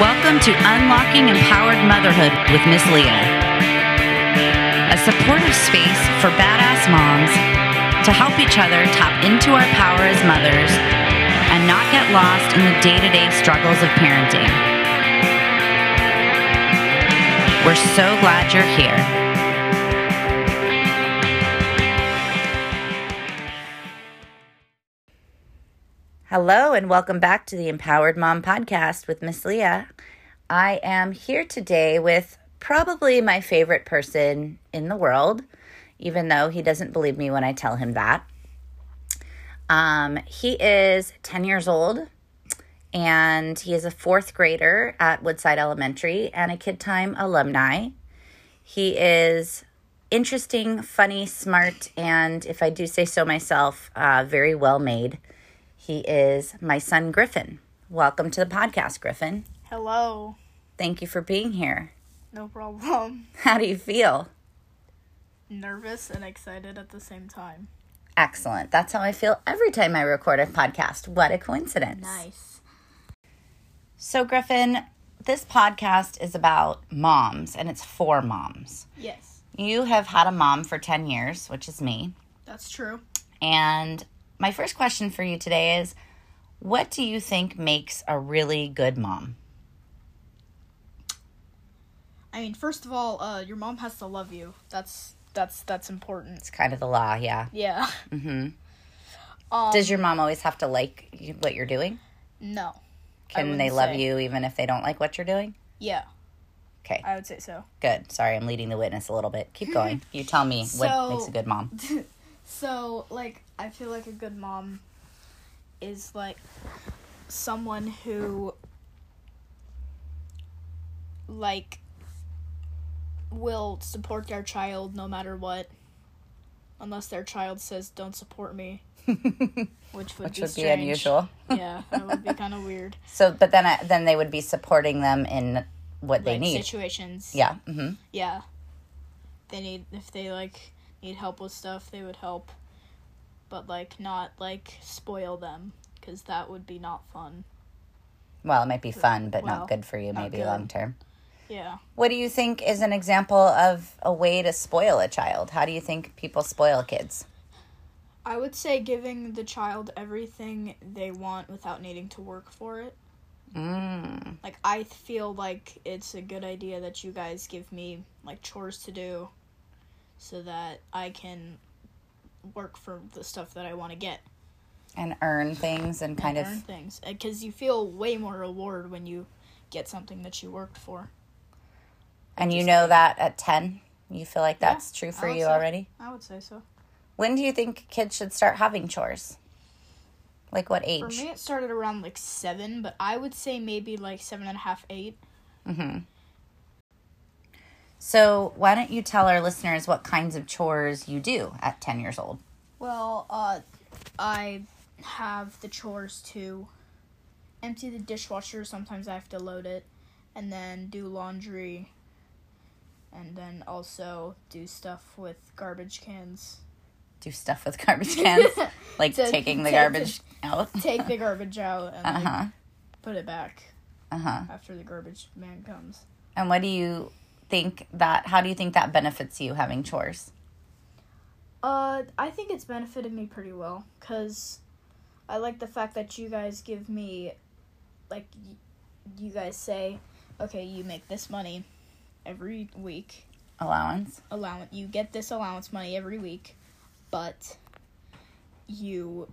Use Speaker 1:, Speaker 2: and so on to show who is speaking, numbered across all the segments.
Speaker 1: Welcome to Unlocking Empowered Motherhood with Miss Leah, a supportive space for badass moms to help each other tap into our power as mothers and not get lost in the day to day struggles of parenting. We're so glad you're here. Hello, and welcome back to the Empowered Mom Podcast with Miss Leah. I am here today with probably my favorite person in the world, even though he doesn't believe me when I tell him that. Um, he is 10 years old and he is a fourth grader at Woodside Elementary and a Kid Time alumni. He is interesting, funny, smart, and if I do say so myself, uh, very well made. He is my son, Griffin. Welcome to the podcast, Griffin.
Speaker 2: Hello.
Speaker 1: Thank you for being here.
Speaker 2: No problem.
Speaker 1: How do you feel?
Speaker 2: Nervous and excited at the same time.
Speaker 1: Excellent. That's how I feel every time I record a podcast. What a coincidence.
Speaker 2: Nice.
Speaker 1: So, Griffin, this podcast is about moms and it's for moms.
Speaker 2: Yes,
Speaker 1: You have had a mom for 10 years, which is me.
Speaker 2: that's true.
Speaker 1: And my first question for you today is what do you think makes a really good mom?
Speaker 2: I mean, first of all, uh, your mom has to love you. That's that's that's important.
Speaker 1: It's kind of the law, yeah.
Speaker 2: Yeah.
Speaker 1: hmm
Speaker 2: Um,
Speaker 1: Does your mom always have to like you- what you're doing?
Speaker 2: no?
Speaker 1: Can they love
Speaker 2: say.
Speaker 1: you even if they don't like what you're doing?
Speaker 2: Yeah,
Speaker 1: Okay,
Speaker 2: I would say so.
Speaker 1: good. Sorry, I'm leading the witness a little bit. Keep going. You tell me what makes a good mom.
Speaker 2: So, like, I feel like a good mom is like someone who like will support their child no matter what unless their child says don't support me which would
Speaker 1: Which
Speaker 2: be
Speaker 1: would be unusual.
Speaker 2: yeah that would be kind of weird
Speaker 1: So, but then I, then they would be supporting them in what they need.
Speaker 2: situations
Speaker 1: Yeah. hmm
Speaker 2: yeah they need if they like need help with stuff they would help but like not like spoil them because that would be not fun
Speaker 1: Well, it might be fun, but
Speaker 2: Well,
Speaker 1: not good for you. Maybe long term.
Speaker 2: yeah
Speaker 1: What do you think is an example of a way to spoil a child? How do you think people spoil kids?
Speaker 2: i would say giving the child everything they want without needing to work for it
Speaker 1: Mm.
Speaker 2: like i feel like it's a good idea that you guys give me like chores to do so that i can work for the stuff that i want to get
Speaker 1: And earn things and kind
Speaker 2: and
Speaker 1: of.
Speaker 2: earn things because you feel way more reward when you get something that you worked for
Speaker 1: And you know that at 10, you feel like
Speaker 2: Yeah,
Speaker 1: that's true for you
Speaker 2: say.
Speaker 1: already?
Speaker 2: i would say so
Speaker 1: When do you think kids should start having chores? Like what age?
Speaker 2: For me, it started around like seven, but I would say maybe like seven and a half, eight.
Speaker 1: Mm-hmm. So, why don't you tell our listeners what kinds of chores you do at 10 years old?
Speaker 2: Well, uh, I have the chores to empty the dishwasher. Sometimes I have to load it, and then do laundry, and then also do stuff with garbage cans.
Speaker 1: Do stuff with garbage cans? like
Speaker 2: To-
Speaker 1: taking the
Speaker 2: to-
Speaker 1: garbage out?
Speaker 2: Take the garbage out and
Speaker 1: Uh
Speaker 2: like, put it back
Speaker 1: Uh huh.
Speaker 2: after the garbage man comes.
Speaker 1: And what do you think that, how do you think that benefits you having chores?
Speaker 2: Uh, I think it's benefited me pretty well because I like the fact that you guys give me, like, y- you guys say, okay, you make this money every week.
Speaker 1: Allowance?
Speaker 2: Allowance, you get this allowance money every week, but you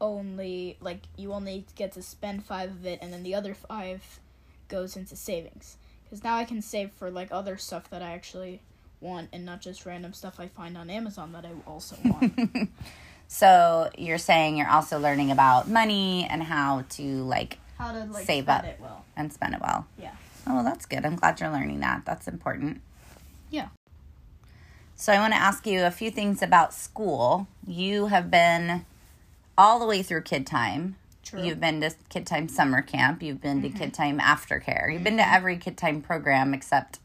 Speaker 2: only like you only get to spend five of it, and then the other five goes into savings. Because now I can save for like other stuff that I actually want, and not just random stuff I find on Amazon that I also want.
Speaker 1: So, you're saying you're also learning about money and how to like
Speaker 2: how to like
Speaker 1: Save up.
Speaker 2: it well.
Speaker 1: and spend it well.
Speaker 2: Yeah.
Speaker 1: Oh, well, that's good. I'm glad you're learning that. That's important.
Speaker 2: Yeah.
Speaker 1: So, I want to ask you a few things about school. You have been all the way through Kid Time.
Speaker 2: True. Mm-hmm.
Speaker 1: You've been to Kid Time summer camp. You've been to Kid Time aftercare. You've been to every Kid Time program except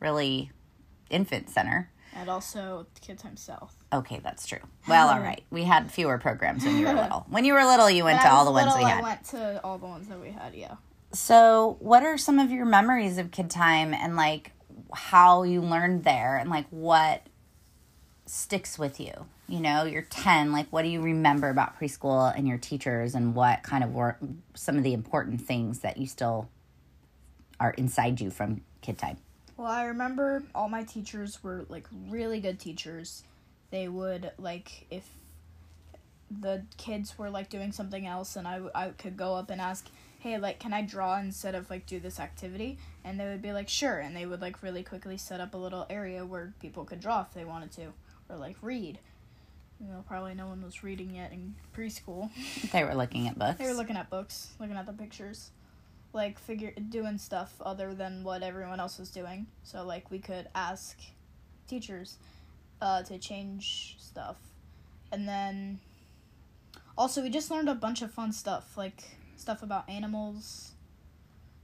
Speaker 1: really infant center.
Speaker 2: and also Kid Time South.
Speaker 1: Okay, that's true. Well, all right. We had fewer programs when you were little. When you were little, you went
Speaker 2: When
Speaker 1: to all the
Speaker 2: was
Speaker 1: ones we had.
Speaker 2: I went to all the ones that we had. Yeah.
Speaker 1: So, what are some of your memories of kid time and like how you learned there and like what sticks with you? You know, you're 10, like what do you remember about preschool and your teachers and what kind of were some of the important things that you still are inside you from kid time?
Speaker 2: Well, I remember all my teachers were like really good teachers. They would like if the kids were like doing something else and I, I could go up and ask hey like can i draw instead of like do this activity and they would be like sure and they would like really quickly set up a little area where people could draw if they wanted to or like read you know probably no one was reading yet in preschool.
Speaker 1: They were looking at books.
Speaker 2: they were looking at books looking at the pictures. Like figure doing stuff other than what everyone else was doing. So like we could ask teachers uh, to change stuff. And then also we just learned a bunch of fun stuff like stuff about animals.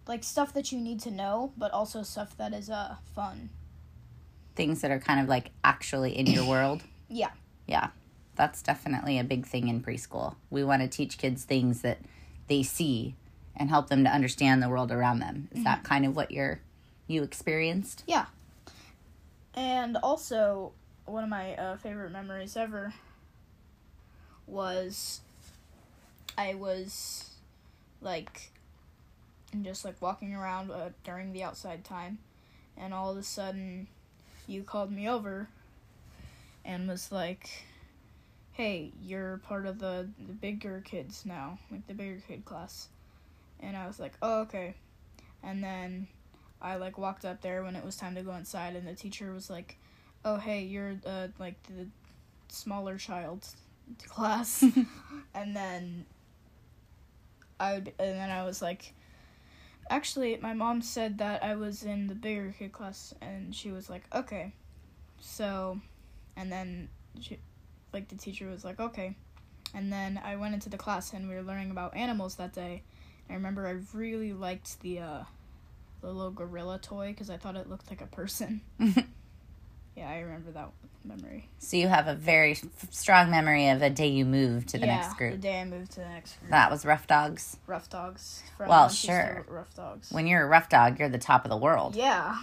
Speaker 2: Like stuff that you need to know but also stuff that is uh fun.
Speaker 1: Things that are kind of like actually in your world.
Speaker 2: yeah.
Speaker 1: Yeah, that's definitely a big thing in preschool. We want to teach kids things that they see and help them to understand the world around them. Is that kind of what you're you experienced?
Speaker 2: Yeah. And also, one of my uh, favorite memories ever was I was like just like walking around uh, during the outside time, and all of a sudden, you called me over and was like, "Hey, you're part of the the bigger kids now, like the bigger kid class," and I was like, "Oh, okay," and then. I like walked up there when it was time to go inside, and the teacher was like, "Oh, hey, you're uh, like the smaller child class," and then I would, and then I was like, "Actually, my mom said that I was in the bigger kid class," and she was like, "Okay," so, and then she, like the teacher was like, "Okay," and then I went into the class and we were learning about animals that day. I remember I really liked the uh, the little gorilla toy because I thought it looked like a person. yeah, I remember that memory.
Speaker 1: So you have a very f- strong memory of a day you moved to the
Speaker 2: yeah,
Speaker 1: next group.
Speaker 2: the day I moved to the next group.
Speaker 1: That was rough dogs.
Speaker 2: Rough Dogs. From
Speaker 1: Well, sure.
Speaker 2: Rough Dogs.
Speaker 1: When you're a rough dog, you're the top of the world.
Speaker 2: yeah.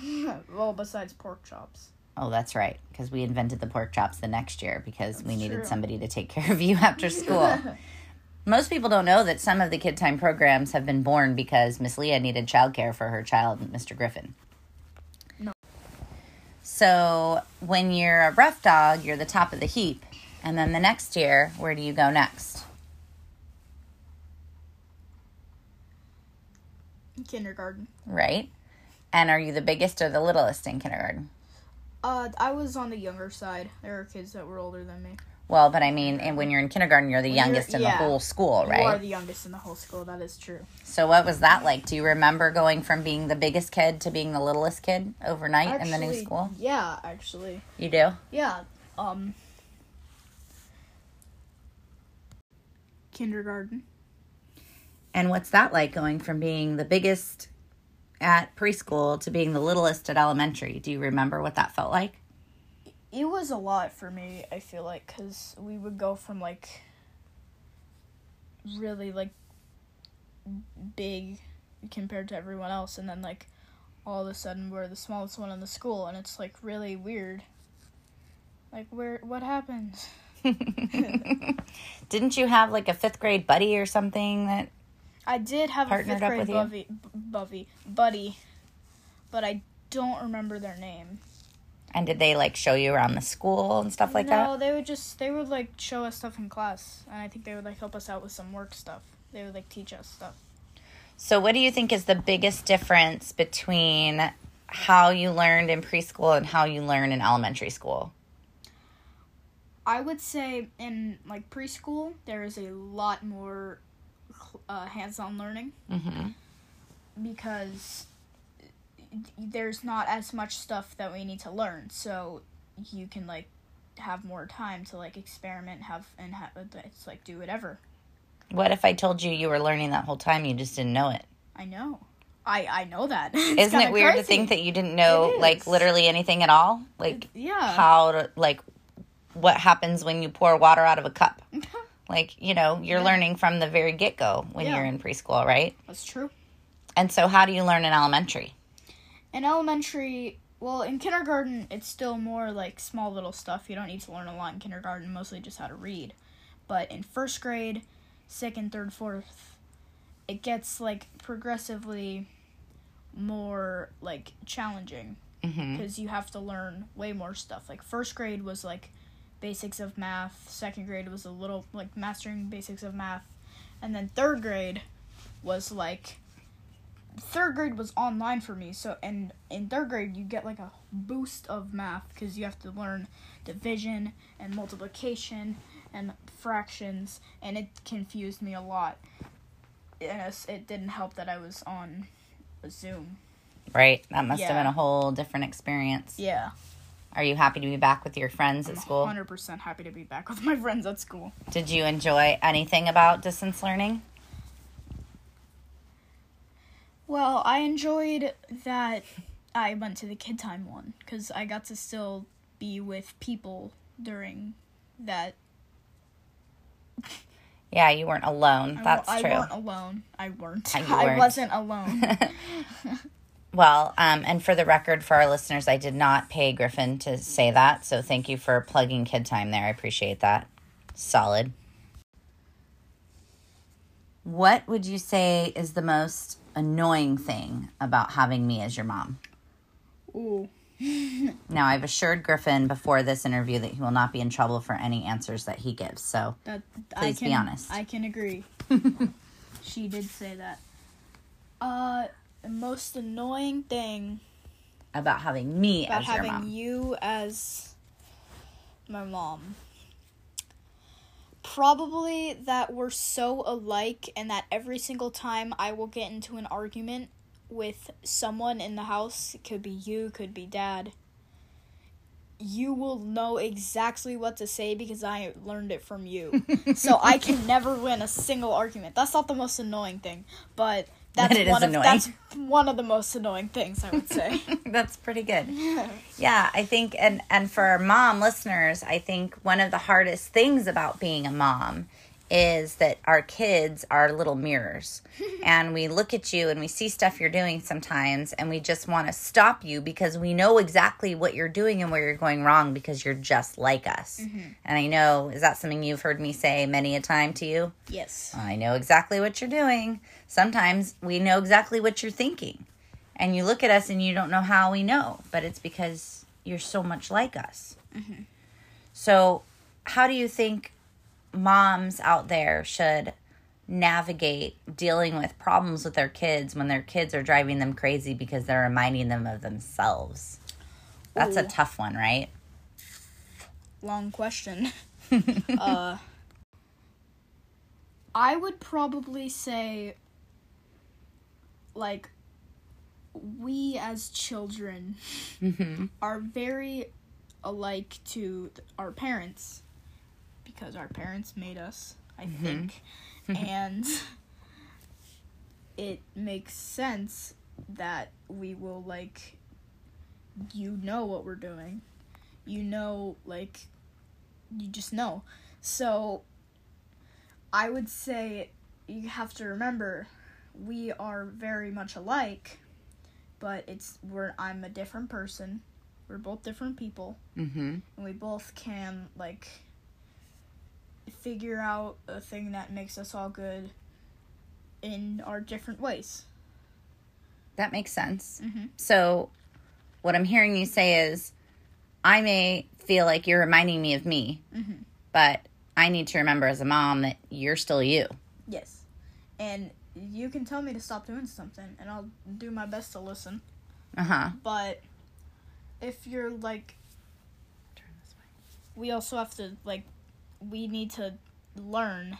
Speaker 2: well, besides pork chops.
Speaker 1: Oh, that's right. Because we invented the pork chops the next year because we needed
Speaker 2: true.
Speaker 1: somebody to take care of you after school. Most people don't know that some of the kid time programs have been born because Miss Leah needed childcare for her child, Mr. Griffin.
Speaker 2: No.
Speaker 1: So when you're a rough dog, you're the top of the heap. And then the next year, where do you go next?
Speaker 2: Kindergarten.
Speaker 1: Right? And are you the biggest or the littlest in kindergarten?
Speaker 2: Uh, I was on the younger side. There were kids that were older than me.
Speaker 1: Well, but I mean, and when you're in kindergarten, you're the
Speaker 2: When you're-
Speaker 1: youngest in
Speaker 2: yeah.
Speaker 1: the whole school, right?
Speaker 2: You are the youngest in the whole school. That is true.
Speaker 1: So, what was that like? Do you remember going from being the biggest kid to being the littlest kid overnight in the new school?
Speaker 2: Yeah, actually.
Speaker 1: You do?
Speaker 2: Yeah. Um. Kindergarten.
Speaker 1: And what's that like going from being the biggest at preschool to being the littlest at elementary? Do you remember what that felt like?
Speaker 2: It was a lot for me. I feel like because we would go from like really like big compared to everyone else, and then like all of a sudden we're the smallest one in the school, and it's like really weird. Like where what happened?
Speaker 1: Didn't you have like a fifth grade buddy or something that
Speaker 2: I did have
Speaker 1: Partnered
Speaker 2: a fifth grade
Speaker 1: you?
Speaker 2: buvy, b- buvy, buddy, but I don't remember their name.
Speaker 1: and did they like show you around the school and stuff like
Speaker 2: no,
Speaker 1: that?
Speaker 2: No, they would just they would like show us stuff in class, and I think they would like help us out with some work stuff. They would like teach us stuff.
Speaker 1: So, what do you think is the biggest difference between how you learned in preschool and how you learn in elementary school?
Speaker 2: I would say in like preschool there is a lot more uh, hands-on learning
Speaker 1: Mm-hmm.
Speaker 2: because there's not as much stuff that we need to learn, so you can like have more time to like experiment, have and have it's like do whatever.
Speaker 1: What if I told you you were learning that whole time, you just didn't know it?
Speaker 2: I know. I I know that.
Speaker 1: Isn't it weird to think that you didn't know like literally anything at all? Like
Speaker 2: Yeah.
Speaker 1: how to like what happens when you pour water out of a cup? Like, you know, you're
Speaker 2: Yeah.
Speaker 1: learning from the very get-go when
Speaker 2: Yeah.
Speaker 1: you're in preschool, right?
Speaker 2: That's true.
Speaker 1: And so, how do you learn in elementary?
Speaker 2: In elementary, well, in kindergarten, it's still more like small little stuff. You don't need to learn a lot in kindergarten, mostly just how to read. But in first grade, second, third, fourth, it gets like progressively more like challenging
Speaker 1: Mm-hmm.
Speaker 2: because you have to learn way more stuff. Like first grade was like basics of math, second grade was a little like mastering basics of math, and then third grade was like third grade was online for me. So and in third grade you get like a boost of math because you have to learn division and multiplication and fractions, and it confused me a lot. And it didn't help that I was on Zoom.
Speaker 1: Right? That must have been a whole different experience.
Speaker 2: Yeah.
Speaker 1: Are you happy to be back with your friends at school?
Speaker 2: 100% happy to be back with my friends at school.
Speaker 1: Did you enjoy anything about distance learning?
Speaker 2: Well, I enjoyed that I went to the kid time one because I got to still be with people during that.
Speaker 1: Yeah, you weren't alone.
Speaker 2: I,
Speaker 1: That's
Speaker 2: wa- I
Speaker 1: true.
Speaker 2: weren't alone. I weren't. I
Speaker 1: weren't.
Speaker 2: wasn't alone.
Speaker 1: Well, um, and for the record, for our listeners, I did not pay Griffin to say that. So thank you for plugging kid time there. I appreciate that. Solid. What would you say is the most annoying thing about having me as your mom?
Speaker 2: Ooh.
Speaker 1: Now, I've assured Griffin before this interview that he will not be in trouble for any answers that he gives. So
Speaker 2: That
Speaker 1: Please
Speaker 2: I
Speaker 1: be honest.
Speaker 2: I can agree. she did say that. Uh, the most annoying thing
Speaker 1: about having me
Speaker 2: about
Speaker 1: as your
Speaker 2: having
Speaker 1: mom.
Speaker 2: you as my mom. Probably that we're so alike, and that every single time I will get into an argument with someone in the house, it could be you, could be dad, you will know exactly what to say because I learned it from you. so I can never win a single argument. That's not the most annoying thing, but that's
Speaker 1: it is
Speaker 2: one of
Speaker 1: annoying.
Speaker 2: that's one of the most annoying things I would say.
Speaker 1: That's pretty good. Yeah, I think and and for mom listeners, I think one of the hardest things about being a mom is that our kids are little mirrors. and we look at you and we see stuff you're doing sometimes and we just want to stop you because we know exactly what you're doing and where you're going wrong because you're just like us. Mm-hmm. And I know is that something you've heard me say many a time to you?
Speaker 2: yes.
Speaker 1: I know exactly what you're doing. Sometimes we know exactly what you're thinking. And you look at us and you don't know how we know, but it's because you're so much like us. Mm-hmm. So, how do you think moms out there should navigate dealing with problems with their kids when their kids are driving them crazy because they're reminding them of themselves? That's a tough one, right?
Speaker 2: long question. uh, I would probably say, like, we as children
Speaker 1: Mm-hmm.
Speaker 2: are very alike to our parents because our parents made us, I think. and it makes sense that we will, like, you know what we're doing. You know, like, you just know. So, I would say you have to remember we are very much alike, but it's we're I'm a different person. We're both different people,
Speaker 1: Mm-hmm.
Speaker 2: and we both can like figure out a thing that makes us all good in our different ways.
Speaker 1: That makes sense.
Speaker 2: Mm-hmm.
Speaker 1: So, what I'm hearing you say is, I may feel like you're reminding me of me,
Speaker 2: Mhm.
Speaker 1: but I need to remember as a mom that you're still you.
Speaker 2: Yes, and you can tell me to stop doing something, and I'll do my best to listen.
Speaker 1: Uh huh.
Speaker 2: But if you're like, we also have to like, we need to learn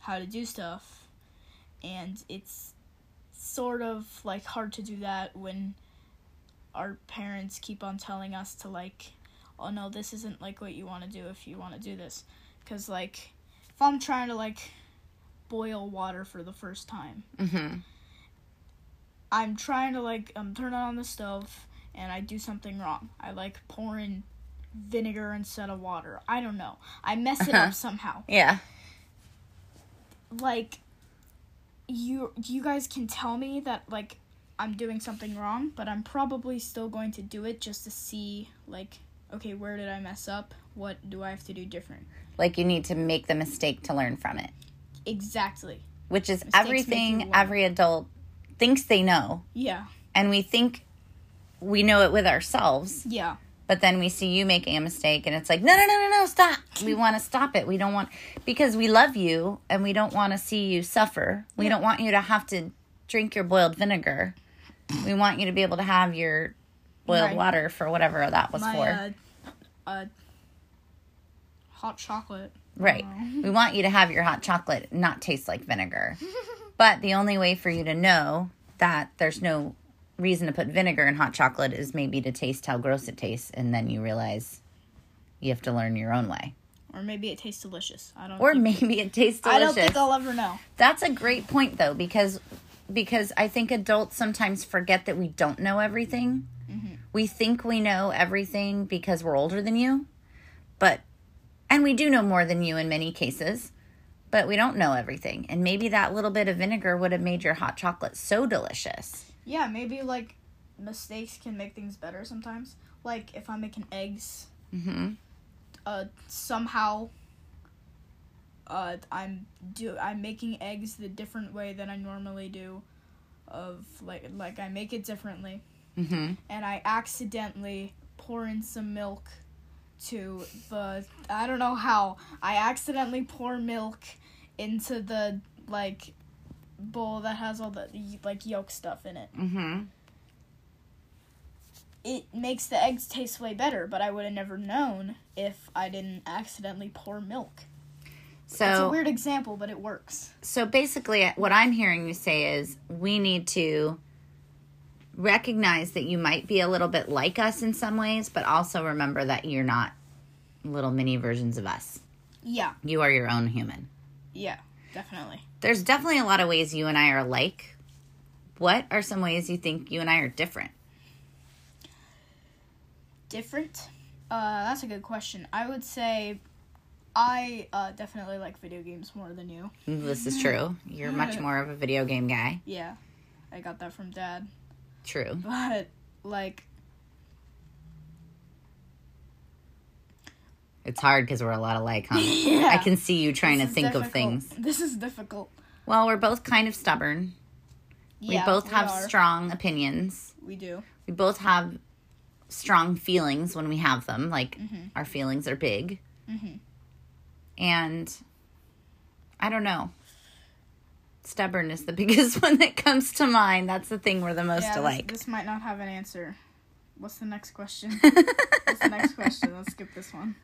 Speaker 2: how to do stuff, and it's sort of like hard to do that when our parents keep on telling us to like, oh no, this isn't like what you want to do if you want to do this, because like, if I'm trying to like boil water for the first time.
Speaker 1: Mm-hmm.
Speaker 2: I'm trying to like um turn on the stove and I do something wrong. I like pour in vinegar instead of water. I don't know. I mess it
Speaker 1: Uh-huh.
Speaker 2: up somehow.
Speaker 1: Yeah.
Speaker 2: Like you you guys can tell me that like I'm doing something wrong, but I'm probably still going to do it just to see like okay, where did I mess up? What do I have to do different?
Speaker 1: Like you need to make the mistake to learn from it,
Speaker 2: Exactly.
Speaker 1: which is
Speaker 2: Mistakes
Speaker 1: everything every adult thinks they know.
Speaker 2: Yeah.
Speaker 1: And we think we know it with ourselves,
Speaker 2: Yeah.
Speaker 1: But then we see you making a mistake and it's like, no, no, no, no, no, stop. We want to stop it. We don't want, because we love you and we don't want to see you suffer. We don't want you to have to drink your boiled vinegar. We want you to be able to have your boiled
Speaker 2: Right.
Speaker 1: water for whatever that was
Speaker 2: My
Speaker 1: for.
Speaker 2: uh, uh hot chocolate.
Speaker 1: Right. We want you to have your hot chocolate not taste like vinegar. but the only way for you to know that there's no reason to put vinegar in hot chocolate is maybe to taste how gross it tastes and then you realize you have to learn your own way.
Speaker 2: Or maybe it tastes delicious. I don't know
Speaker 1: Or
Speaker 2: think,
Speaker 1: maybe it tastes delicious.
Speaker 2: I don't think I'll ever know.
Speaker 1: That's a great point though because because I think adults sometimes forget that we don't know everything. Mm-hmm. We think we know everything because we're older than you. But and we do know more than you in many cases. But we don't know everything. And maybe that little bit of vinegar would have made your hot chocolate so delicious.
Speaker 2: Yeah, maybe like mistakes can make things better sometimes. Like if I'm making eggs,
Speaker 1: Mhm.
Speaker 2: uh, somehow, uh, I'm do I'm making eggs the different way than I normally do, of like like I make it differently,
Speaker 1: Mhm.
Speaker 2: and I accidentally pour in some milk to the I don't know how I accidentally pour milk into the like bowl that has all the like yolk stuff in it
Speaker 1: Mm-hmm.
Speaker 2: it makes the eggs taste way better, but I would have never known if I didn't accidentally pour milk. So it's a weird example, but it works.
Speaker 1: so basically what I'm hearing you say is we need to recognize that you might be a little bit like us in some ways, but also remember that you're not little mini versions of us.
Speaker 2: Yeah,
Speaker 1: You are your own human.
Speaker 2: yeah, definitely.
Speaker 1: There's definitely a lot of ways you and I are alike. What are some ways you think you and I are different?
Speaker 2: Different? Uh, that's a good question. I would say I uh, definitely like video games more than you.
Speaker 1: This is true. You're much more of a video game guy.
Speaker 2: Yeah, I got that from dad.
Speaker 1: True.
Speaker 2: But, like,
Speaker 1: It's hard because we're a lot alike, huh?
Speaker 2: Yeah.
Speaker 1: I can see you trying
Speaker 2: this
Speaker 1: to think of things.
Speaker 2: This is difficult.
Speaker 1: Well, we're both kind of stubborn.
Speaker 2: Yeah, We
Speaker 1: both have
Speaker 2: are.
Speaker 1: strong opinions.
Speaker 2: We do.
Speaker 1: We both have strong feelings when we have them. Like
Speaker 2: Mm-hmm.
Speaker 1: our feelings are big.
Speaker 2: Mhm.
Speaker 1: And I don't know. Stubborn is the biggest one that comes to mind. That's the thing we're the most
Speaker 2: yeah, this-
Speaker 1: alike.
Speaker 2: This, might not have an answer. What's the next question? What's the next question? Let's skip this one.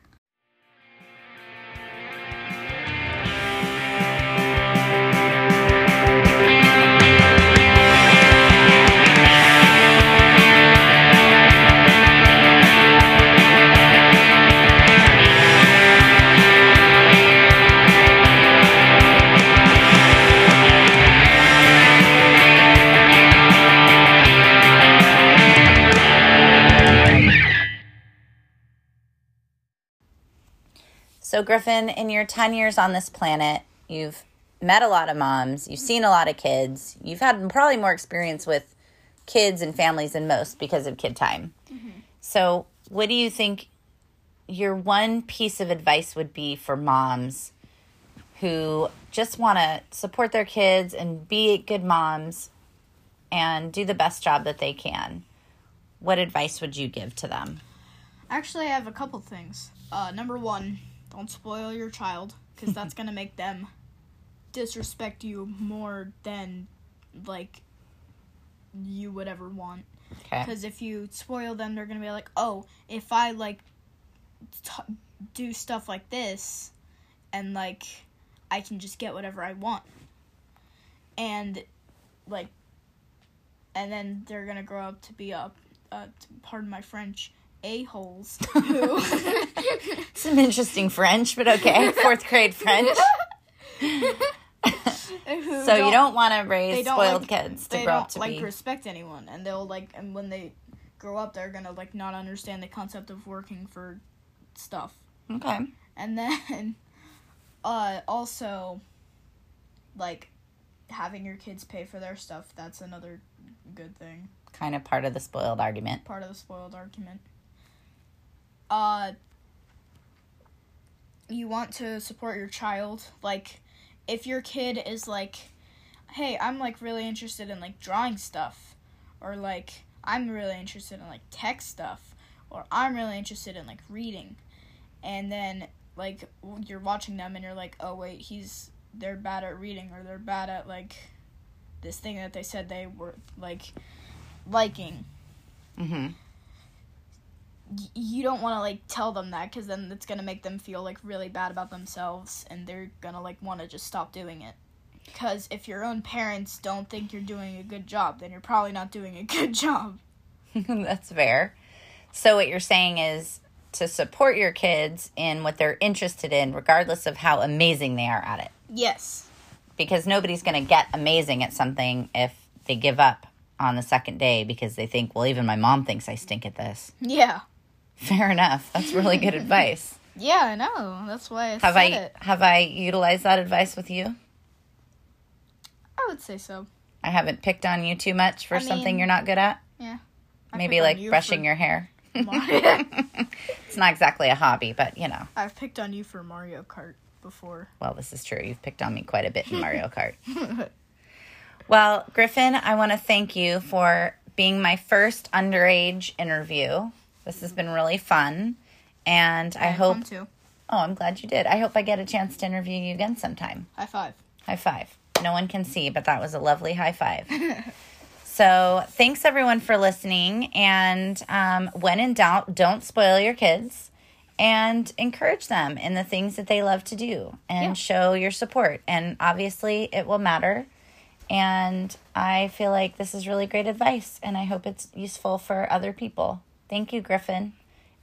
Speaker 1: So, Griffin, in your 10 years on this planet, you've met a lot of moms, you've seen a lot of kids, you've had probably more experience with kids and families than most because of kid time. So, what do you think your one piece of advice would be for moms who just want to support their kids and be good moms and do the best job that they can? What advice would you give to them?
Speaker 2: Actually, I have a couple things. Uh, number one, don't spoil your child because that's gonna make them disrespect you more than like you would ever want. Because if you spoil them, they're gonna be like, oh, if I like t- do stuff like this, and like I can just get whatever I want, and like, and then they're gonna grow up to be a, uh, pardon my French, a holes who.
Speaker 1: Some interesting French, but okay. Fourth grade French.
Speaker 2: who
Speaker 1: So you don't want to raise spoiled
Speaker 2: like,
Speaker 1: kids to
Speaker 2: they
Speaker 1: grow
Speaker 2: don't
Speaker 1: up to
Speaker 2: like
Speaker 1: be.
Speaker 2: respect anyone, and they'll like, and when they grow up, they're gonna like not understand the concept of working for stuff.
Speaker 1: okay.
Speaker 2: and then uh also like having your kids pay for their stuff, that's another good thing.
Speaker 1: Kind of part of the spoiled argument.
Speaker 2: Part of the spoiled argument. Uh you want to support your child, like if your kid is like, "Hey, I'm like really interested in like drawing stuff." Or like, "I'm really interested in like tech stuff." Or I'm really interested in like reading. And then like you're watching them and you're like, "Oh, wait, he's they're bad at reading or they're bad at like this thing that they said they were like liking."
Speaker 1: Mhm.
Speaker 2: You don't want to like tell them that because then it's gonna make them feel like really bad about themselves and they're gonna like want to just stop doing it because if your own parents don't think you're doing a good job then you're probably not doing a good job
Speaker 1: That's fair. So what you're saying is to support your kids in what they're interested in regardless of how amazing they are at it.
Speaker 2: yes
Speaker 1: Because nobody's going to get amazing at something if they give up on the second day because they think, well, even my mom thinks I stink at this.
Speaker 2: yeah
Speaker 1: Fair enough. That's really good advice.
Speaker 2: yeah i know that's why i
Speaker 1: Have
Speaker 2: said
Speaker 1: I
Speaker 2: it
Speaker 1: have I utilized that advice with you?
Speaker 2: i would say so
Speaker 1: I haven't picked on you too much for
Speaker 2: I
Speaker 1: something
Speaker 2: mean,
Speaker 1: you're not good at.
Speaker 2: I
Speaker 1: Maybe like
Speaker 2: you
Speaker 1: brushing your hair. It's not exactly a hobby, but you know.
Speaker 2: i've picked on you for mario kart before
Speaker 1: Well, this is true. You've picked on me quite a bit in Mario Kart. well, Griffin, I want to thank you for being my first underage interview. This has been really fun. And I
Speaker 2: And
Speaker 1: hope,
Speaker 2: too
Speaker 1: oh, I'm glad you did. I hope I get a chance to interview you again sometime.
Speaker 2: high five
Speaker 1: High five. No one can see, but that was a lovely high five. so, thanks everyone for listening. And um, when in doubt, don't spoil your kids and encourage them in the things that they love to do and
Speaker 2: Yeah.
Speaker 1: show your support. And obviously, it will matter. And I feel like this is really great advice, and I hope it's useful for other people. Thank you, Griffin.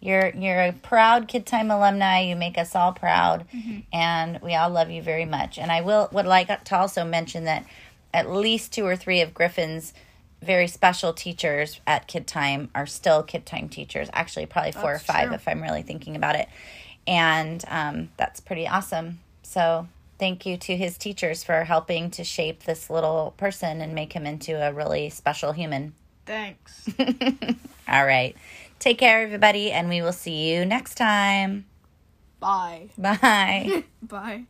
Speaker 1: You're you're a proud Kid Time alumni. You make us all proud, and we all love you very much. And I will would like to also mention that at least two or three of Griffin's very special teachers at Kid Time are still Kid Time teachers. Actually, probably four
Speaker 2: That's
Speaker 1: or five
Speaker 2: true.
Speaker 1: if I'm really thinking about it, and um, that's pretty awesome. So thank you to his teachers for helping to shape this little person and make him into a really special human.
Speaker 2: Thanks
Speaker 1: All right. Take care, everybody, and we will see you next time.
Speaker 2: bye
Speaker 1: Bye.
Speaker 2: bye